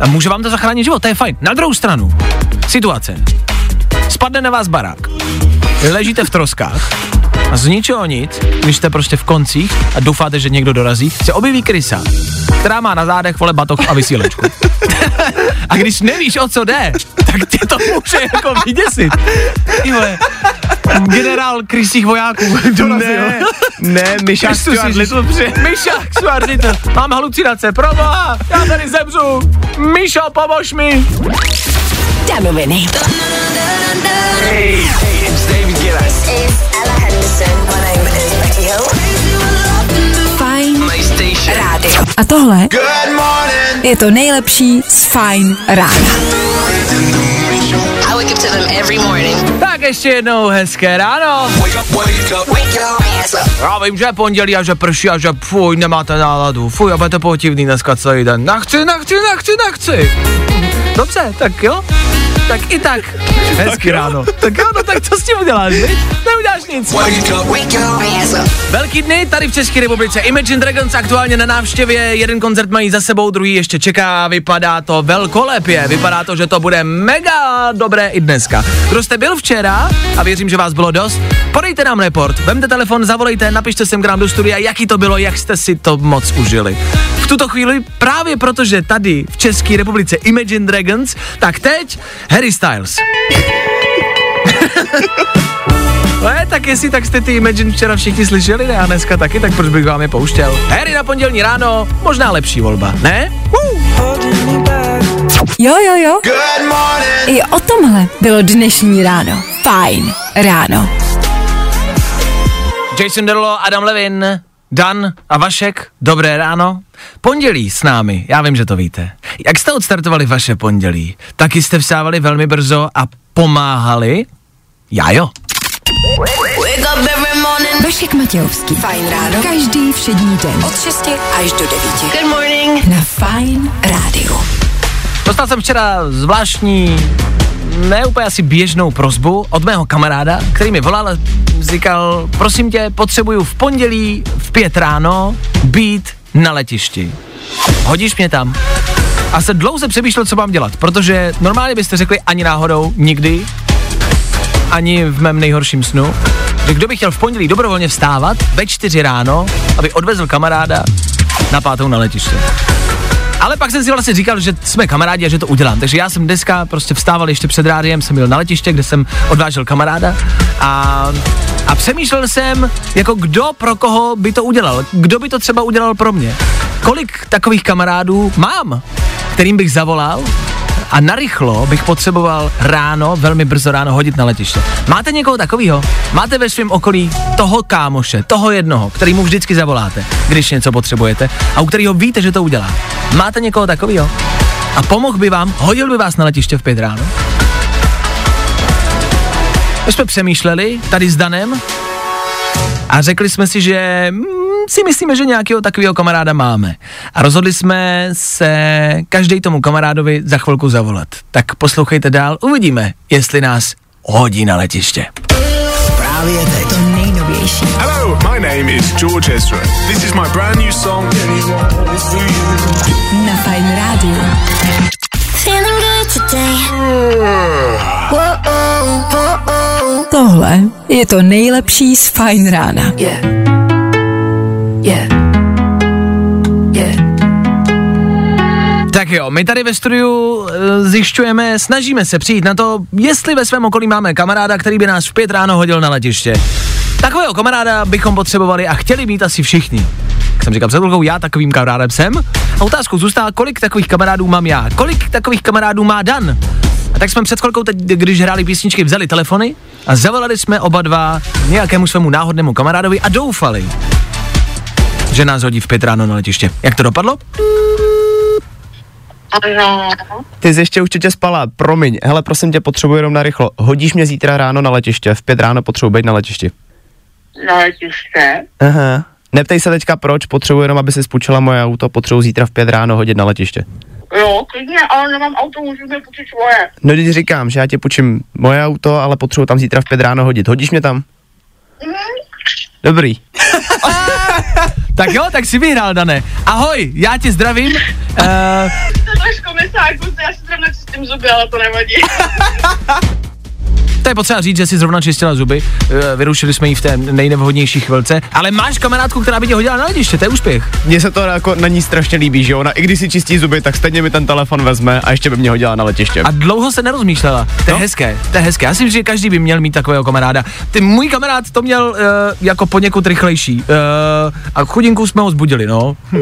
a může vám to zachránit život, to je fajn. Na druhou stranu, situace. Spadne na vás barák, ležíte v troskách a z ničeho nic, když jste prostě v koncích a doufáte, že někdo dorazí, se objeví krysa, která má na zádech vole batoh a vysílačku. a když nevíš, o co jde, tak tě to může jako vyděsit. Ty vole, generál krysích vojáků dorazil. Ne, ne, Myšák Stuart Ježíš. Little při... Myša, Stuart Little, mám halucinace, proboha, já tady zemřu. Míšo, pomož mi. Danoviny. Fajn A tohle je to nejlepší z Fajn rána. Tak ještě jednou hezké ráno. Já vím, že je pondělí a že prší a že fuj, nemáte náladu. Fuj, a budete potivný dneska celý den. Nachci, nachci, nachci, nachci. Dobře, tak jo. Tak i tak. Hezky ráno. Tak jo, no tak co s tím uděláš, viď? Neuděláš nic. Velký dny tady v České republice. Imagine Dragons aktuálně na návštěvě, jeden koncert mají za sebou, druhý ještě čeká, vypadá to velkolepě, vypadá to, že to bude mega dobré i dneska. Kdo jste byl včera, a věřím, že vás bylo dost, podejte nám report, vemte telefon, zavolejte, napište sem k nám do studia, jaký to bylo, jak jste si to moc užili. V tuto chvíli právě protože tady v České republice Imagine Dragons, tak teď Harry Styles. Ne, tak jestli tak jste ty Imagine včera všichni slyšeli, ne, a dneska taky, tak proč bych vám je pouštěl? Harry na pondělní ráno, možná lepší volba, ne? Jo, jo, jo. I o tomhle bylo dnešní ráno. Fajn ráno. Jason Derulo, Adam Levin, Dan a Vašek, dobré ráno. Pondělí s námi, já vím, že to víte. Jak jste odstartovali vaše pondělí? Taky jste vstávali velmi brzo a pomáhali? Já jo. Vašek Matějovský. Fajn ráno. Každý všední den. Od 6 až do 9. Good morning. Na Fajn rádiu. Dostal jsem včera zvláštní, ne úplně asi běžnou prozbu od mého kamaráda, který mi volal a říkal, prosím tě, potřebuju v pondělí v pět ráno být na letišti. Hodíš mě tam? A se dlouze přemýšlel, co mám dělat, protože normálně byste řekli ani náhodou, nikdy, ani v mém nejhorším snu, že kdo by chtěl v pondělí dobrovolně vstávat ve čtyři ráno, aby odvezl kamaráda na pátou na letiště. Ale pak jsem si vlastně říkal, že jsme kamarádi a že to udělám. Takže já jsem dneska prostě vstával ještě před rádiem, jsem byl na letiště, kde jsem odvážel kamaráda a, a přemýšlel jsem, jako kdo pro koho by to udělal. Kdo by to třeba udělal pro mě. Kolik takových kamarádů mám, kterým bych zavolal a narychlo bych potřeboval ráno, velmi brzo ráno hodit na letiště. Máte někoho takového? Máte ve svém okolí toho kámoše, toho jednoho, který mu vždycky zavoláte, když něco potřebujete a u kterého víte, že to udělá. Máte někoho takového? A pomohl by vám, hodil by vás na letiště v pět ráno? My jsme přemýšleli tady s Danem a řekli jsme si, že mm, si myslíme, že nějakého takového kamaráda máme. A rozhodli jsme se každý tomu kamarádovi za chvilku zavolat. Tak poslouchejte dál, uvidíme, jestli nás hodí na letiště. Právě teď. To nejnovější. Hello, my name is George Ezra. This is my brand new song. Na Fajn rádiu. Feeling good today. Tohle je to nejlepší z Fajn rána. Yeah. Tak jo, my tady ve studiu e, zjišťujeme, snažíme se přijít na to, jestli ve svém okolí máme kamaráda, který by nás v pět ráno hodil na letiště. Takového kamaráda bychom potřebovali a chtěli mít asi všichni. Jak jsem říkal před chvilkou, já takovým kamarádem jsem. A otázkou zůstává, kolik takových kamarádů mám já. Kolik takových kamarádů má Dan? A tak jsme před chvilkou, teď, když hráli písničky, vzali telefony a zavolali jsme oba dva nějakému svému náhodnému kamarádovi a doufali, že nás hodí v pět ráno na letiště. Jak to dopadlo? Ty jsi ještě určitě spala, promiň, hele, prosím tě, potřebuji jenom na rychlo. Hodíš mě zítra ráno na letiště, v pět ráno potřebuji být na letišti. Na letiště? Aha. Neptej se teďka proč, potřebuji jenom, aby si spůjčila moje auto, potřebuji zítra v pět ráno hodit na letiště. Jo, klidně, ale nemám auto, můžu mi půjčit svoje. No když říkám, že já ti půjčím moje auto, ale potřebuji tam zítra v pět ráno hodit. Hodíš mě tam? Mhm. Dobrý. Tak jo, tak si vyhrál, Dané. Ahoj, já tě zdravím. Uh, To trošku misáku, já si zrovna čistím zuby, ale to nevadí. to je potřeba říct, že si zrovna čistila zuby. Uh, vyrušili jsme ji v té nejnevhodnější chvilce. Ale máš kamarádku, která by tě hodila na letiště, to je úspěch. Mně se to jako na ní strašně líbí, že ona i když si čistí zuby, tak stejně mi ten telefon vezme a ještě by mě hodila na letiště. A dlouho se nerozmýšlela. To je No. hezké, to je hezké. Já si myslím, že každý by měl mít takového kamaráda. Ty můj kamarád to měl uh, jako poněkud rychlejší. Uh, a chudinku jsme ho zbudili, no. Hm.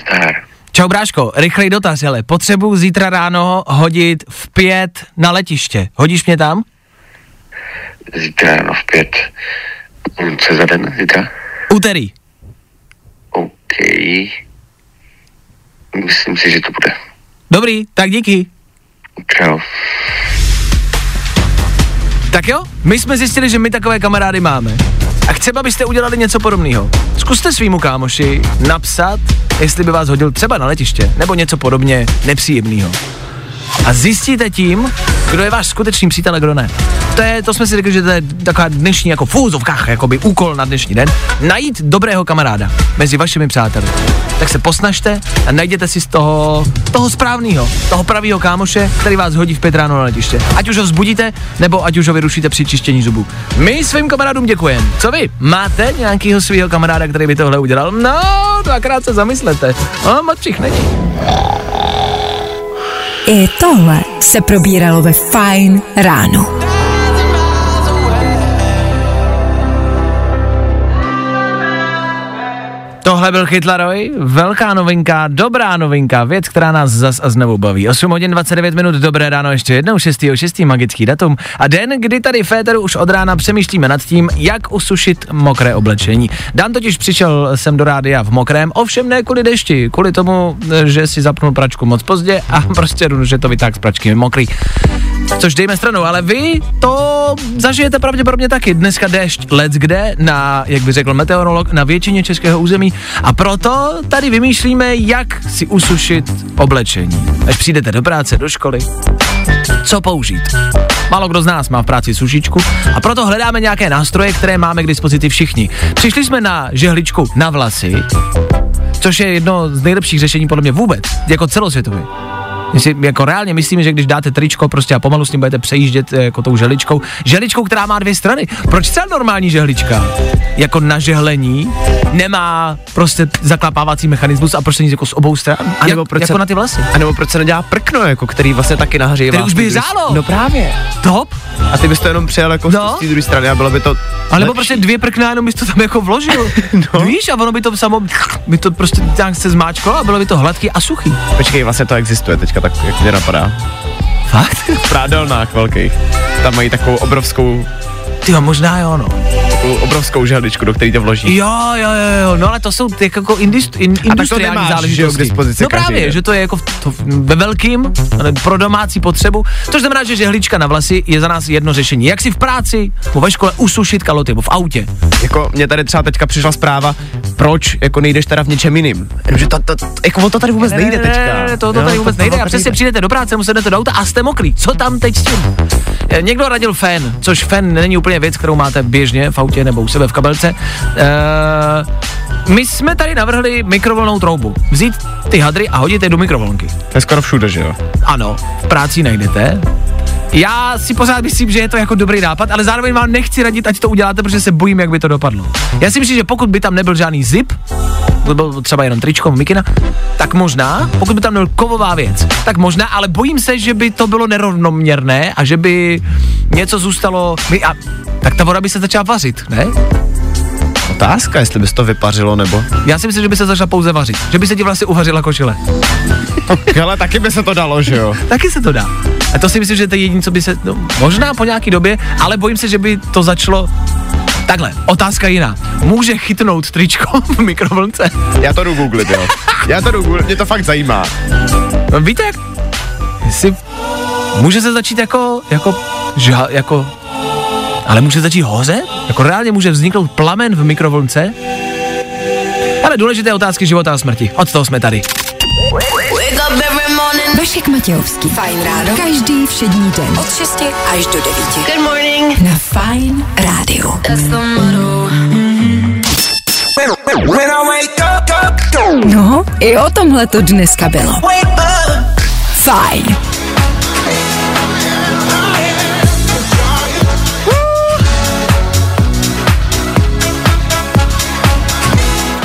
Zdar. Čau bráško, rychlej dotaz, hele. Potřebuji zítra ráno hodit v pět na letiště. Hodíš mě tam? Zítra ráno v pět. Hm, Co za den zítra? Úterý. OK. Myslím si, že to bude. Dobrý, tak díky. Čau. Tak jo, my jsme zjistili, že my takové kamarády máme. A chceme, abyste udělali něco podobného. Zkuste svýmu kámoši napsat, jestli by vás hodil třeba na letiště, nebo něco podobně nepříjemného. A zjistíte tím, kdo je váš skutečný přítel a kdo ne. To, je, to jsme si řekli, že to je taková dnešní jako v úzovkách, jakoby úkol na dnešní den. Najít dobrého kamaráda mezi vašimi přáteli. Tak se posnažte a najděte si z toho, toho správného, toho pravého kámoše, který vás hodí v pět ráno na letiště. Ať už ho vzbudíte, nebo ať už ho vyrušíte při čištění zubů. My svým kamarádům děkujeme. Co vy? Máte nějakého svého kamaráda, který by tohle udělal? No, dvakrát se zamyslete. No, moc není. I tohle se probíralo ve Fajn ráno. Tohle byl Chytlaroj, velká novinka, dobrá novinka, věc, která nás zas a znovu baví. 8 hodin 29 minut, dobré ráno ještě jednou, 6. 6. magický datum a den, kdy tady Féteru už od rána přemýšlíme nad tím, jak usušit mokré oblečení. Dan totiž přišel sem do rádia v mokrém, ovšem ne kvůli dešti, kvůli tomu, že si zapnul pračku moc pozdě a prostě, že to vytáhl z pračky mokrý. Což dejme stranou, ale vy to zažijete pravděpodobně taky. Dneska déšť let kde na, jak by řekl meteorolog, na většině českého území a proto tady vymýšlíme, jak si usušit oblečení. Až přijdete do práce, do školy, co použít. Málo kdo z nás má v práci sušičku a proto hledáme nějaké nástroje, které máme k dispozici všichni. Přišli jsme na žehličku na vlasy, což je jedno z nejlepších řešení podle mě vůbec, jako celosvětově. My si jako reálně myslíme, že když dáte tričko prostě a pomalu s ním budete přejíždět eh, jako tou žehličkou, žehličkou, která má dvě strany. Proč celá normální žehlička jako na žehlení nemá prostě zaklapávací mechanismus a proč to nic jako z obou stran? A nebo Jak, proč jako se- na ty vlasy. A nebo proč se nedělá prkno, jako který vlastně taky nahřeje Který už by hřálo. No právě. Top. A ty bys to jenom přijel jako No. z té druhé strany a bylo by to A nebo prostě dvě prkna, jenom bys to tam jako vložil. No. Víš, a ono by to samo, by to prostě tak se zmáčklo a bylo by to hladký a suchý. Počkej, vlastně to existuje teďka, tak jak mě napadá. Fakt? V prádelnách velkých. Tam mají takovou obrovskou, Ty možná jo, no. takovou obrovskou žehličku, do které to vloží. Jo, jo, jo, jo, no ale to jsou ty jako indust, in, to industriální nemáš, že jo, záležitosti. k dispozici no každý právě, den. že to je jako v, to, ve velkým, ale pro domácí potřebu. To znamená, že žehlička na vlasy je za nás jedno řešení. Jak si v práci, nebo ve škole usušit kaloty, nebo v autě. Jako mě tady třeba teďka přišla zpráva, proč jako nejdeš teda v něčem jiným. Že to, to, to, jako o to tady vůbec nejde teďka. Ne, to, to Jo, tady vůbec to- nejde. to A přesně přijdete do práce, musíte do auta a jste mokrý. Co tam teď s tím? Eh, Někdo radil fén, což fén není úplně věc, kterou máte běžně v autě nebo u sebe v kabelce. Uh, my jsme tady navrhli mikrovlnou troubu. Vzít ty hadry a hodit je do mikrovlnky. To je skoro všude, že jo? Ano, v práci najdete. Já si pořád myslím, že je to jako dobrý nápad, ale zároveň vám nechci radit, ať to uděláte, protože se bojím, jak by to dopadlo. Já si myslím, že pokud by tam nebyl žádný zip, by byl třeba jenom tričko, mikina, tak možná, pokud by tam nebyl kovová věc, tak možná, ale bojím se, že by to bylo nerovnoměrné a že by něco zůstalo, my, a, tak ta voda by se začala vařit, ne? Otázka, jestli bys to vypařilo, nebo... Já si myslím, že by se začala pouze vařit, že by se ti vlastně uvařila košile. Ale taky by se to dalo, že jo? Taky se to dá. A to si myslím, že to je jediné, co by se, no, možná po nějaký době, ale bojím se, že by to začalo Takhle, otázka jiná. Může chytnout tričko v mikrovlnce? Já to jdu googlit, jo. Já to jdu googlit, mě to fakt zajímá. No, víte jak? Jestli může se začít jako, jako, žha, jako, ale může začít hořet? Jako reálně může vzniknout plamen v mikrovlnce? Ale důležité otázky života a smrti. Od toho jsme tady. Vašek Matějovský. Fajn ráno. Každý všední den. Od 6 až do 9. Good morning. Na Fajn rádiu. No, i o tomhle to dneska bylo. Fajn.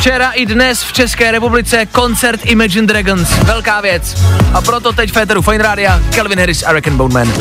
Včera i dnes v České republice koncert Imagine Dragons. Velká věc. A proto teď Féteru Fine Rádia, Calvin Harris a Reckon Bone Man.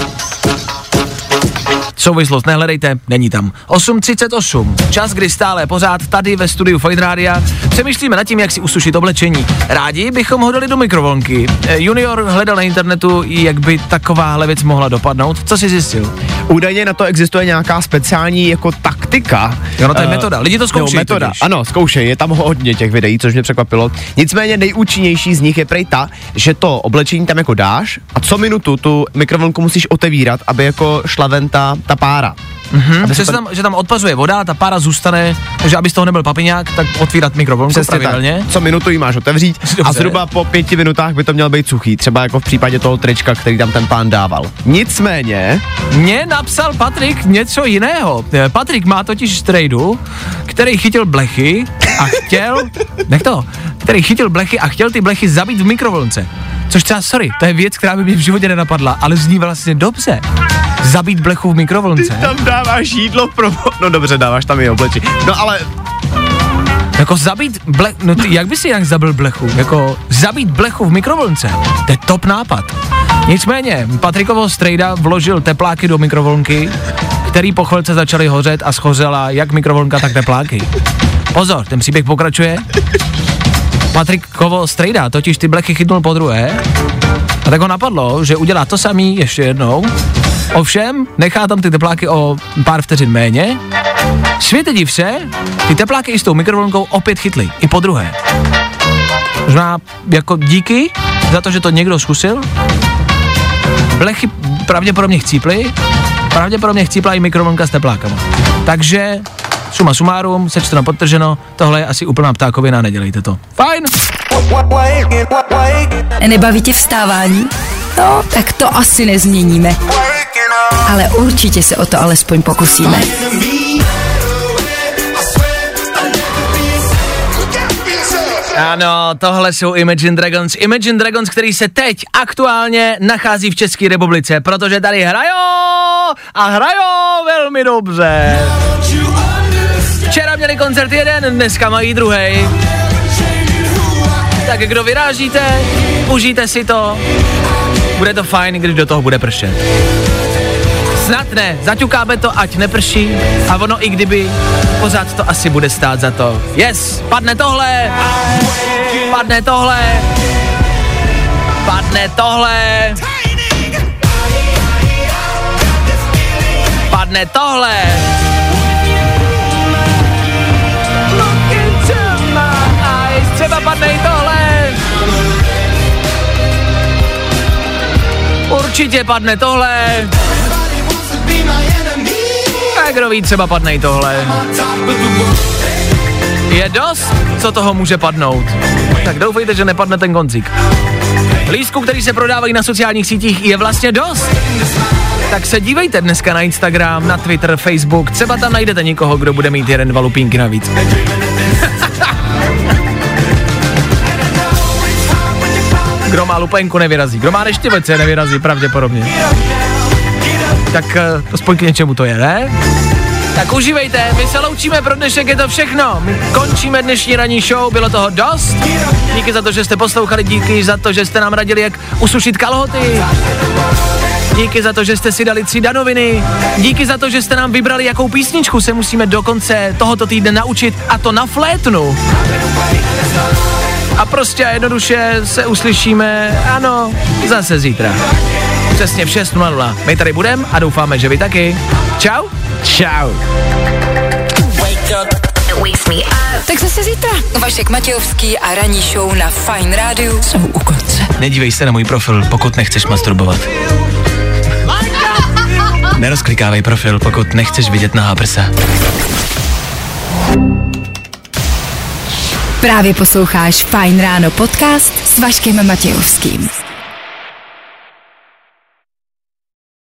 Souvislost nehledejte, není tam. 8.38, čas, kdy stále pořád tady ve studiu Fine Rádia přemýšlíme nad tím, jak si usušit oblečení. Rádi bychom ho dali do mikrovlnky. Eh, Junior hledal na internetu, jak by takováhle věc mohla dopadnout. Co si zjistil? Údajně na to existuje nějaká speciální jako taktika. Jo, no to je Eh, metoda. Lidi to zkoušejí Jo, metoda. totiž. Ano, zkoušej, je tam hodně těch videí, což mě překvapilo. Nicméně nejúčinnější z nich je prej ta, že to oblečení tam jako dáš a co minutu tu mikrovlnku musíš otevírat, aby jako šla ven ta, ta pára. Hm, Aby tam, že tam odpařuje voda, ta pára zůstane, takže aby z toho nebyl papiňák, tak otvírat mikrovlnku Přesně pravidelně. tak. Co minutu ji máš otevřít a Dobře. zhruba po pěti minutách by to měl být suchý, třeba jako v případě toho trička, který tam ten pán dával. Nicméně, Mně napsal Patrik něco jiného. Eh, Patrik má totiž strejdu, který chytil blechy a chtěl, nech to, který chytil blechy a chtěl ty blechy zabít v mikrovlnce. Což třeba, sorry, to je věc, která by mě v životě nenapadla, ale zní vlastně dobře. Zabít blechu v mikrovlnce. tam dáváš jídlo pro... No dobře, dáváš tam i oblečení. No ale Jako zabít blech, no ty, jak by si jinak zabil blechu? Jako zabít blechu v mikrovlnce, to je top nápad. Nicméně, Patrikovo strejda vložil tepláky do mikrovlnky, který po chvilce začaly hořet a schořela jak mikrovlnka, tak tepláky. Pozor, ten příběh pokračuje. Patrikovo strejda totiž ty blechy chytnul po druhé a tak ho napadlo, že udělá to samý ještě jednou. Ovšem, nechá tam ty tepláky o pár vteřin méně Světe div se, ty tepláky i s tou mikrovlnkou opět chytly, i po druhé. Možná jako díky za to, že to někdo zkusil. Blechy pravděpodobně chcíply, pravděpodobně chcípla i mikrovlnka s teplákama. Takže suma sumárum, sečteno podtrženo, tohle je asi úplná ptákovina, nedělejte to. Fajn! Nebaví tě vstávání? No, tak to asi nezměníme. Ale určitě se o to alespoň pokusíme. Ano, tohle jsou Imagine Dragons. Imagine Dragons, který se teď aktuálně nachází v České republice, protože tady hrajou a hrajou velmi dobře. Včera měli koncert jeden, dneska mají druhý. Tak kdo vyrážíte, užijte si to. Bude to fajn, když do toho bude pršet. Snad ne, zaťukáme to, ať neprší a ono i kdyby, pořád to asi bude stát za to. Yes, padne tohle, padne tohle, padne tohle, padne tohle. Třeba padne i tohle. Určitě padne tohle. A kdo ví, třeba padne i tohle. Je dost, co toho může padnout. Tak doufejte, že nepadne ten koncík. Lístku, který se prodávají na sociálních sítích, je vlastně dost. Tak se dívejte dneska na Instagram, na Twitter, Facebook, třeba tam najdete někoho, kdo bude mít jeden, dva lupínky navíc. Kdo má lupenku, nevyrazí. Kdo má neštěvece, nevyrazí pravděpodobně. Tak uh, aspoň k něčemu to je, ne? Tak užívejte, my se loučíme pro dnešek, je to všechno. My končíme dnešní ranní show, bylo toho dost. Díky za to, že jste poslouchali, díky za to, že jste nám radili, jak usušit kalhoty. Díky za to, že jste si dali tři danoviny. Díky za to, že jste nám vybrali, jakou písničku se musíme do konce tohoto týdne naučit, a to na flétnu. A prostě a jednoduše se uslyšíme, ano, zase zítra. Přesně v 6.00. My tady budeme a doufáme, že vy taky. Čau. Čau. Tak zase zítra. Vašek Matějovský a ranní show na Fine Radio jsou u konce. Nedívej se na můj profil, pokud nechceš masturbovat. Nerozklikávej profil, pokud nechceš vidět nahá prsa. Právě posloucháš Fine Ráno podcast s Vaškem Matějovským.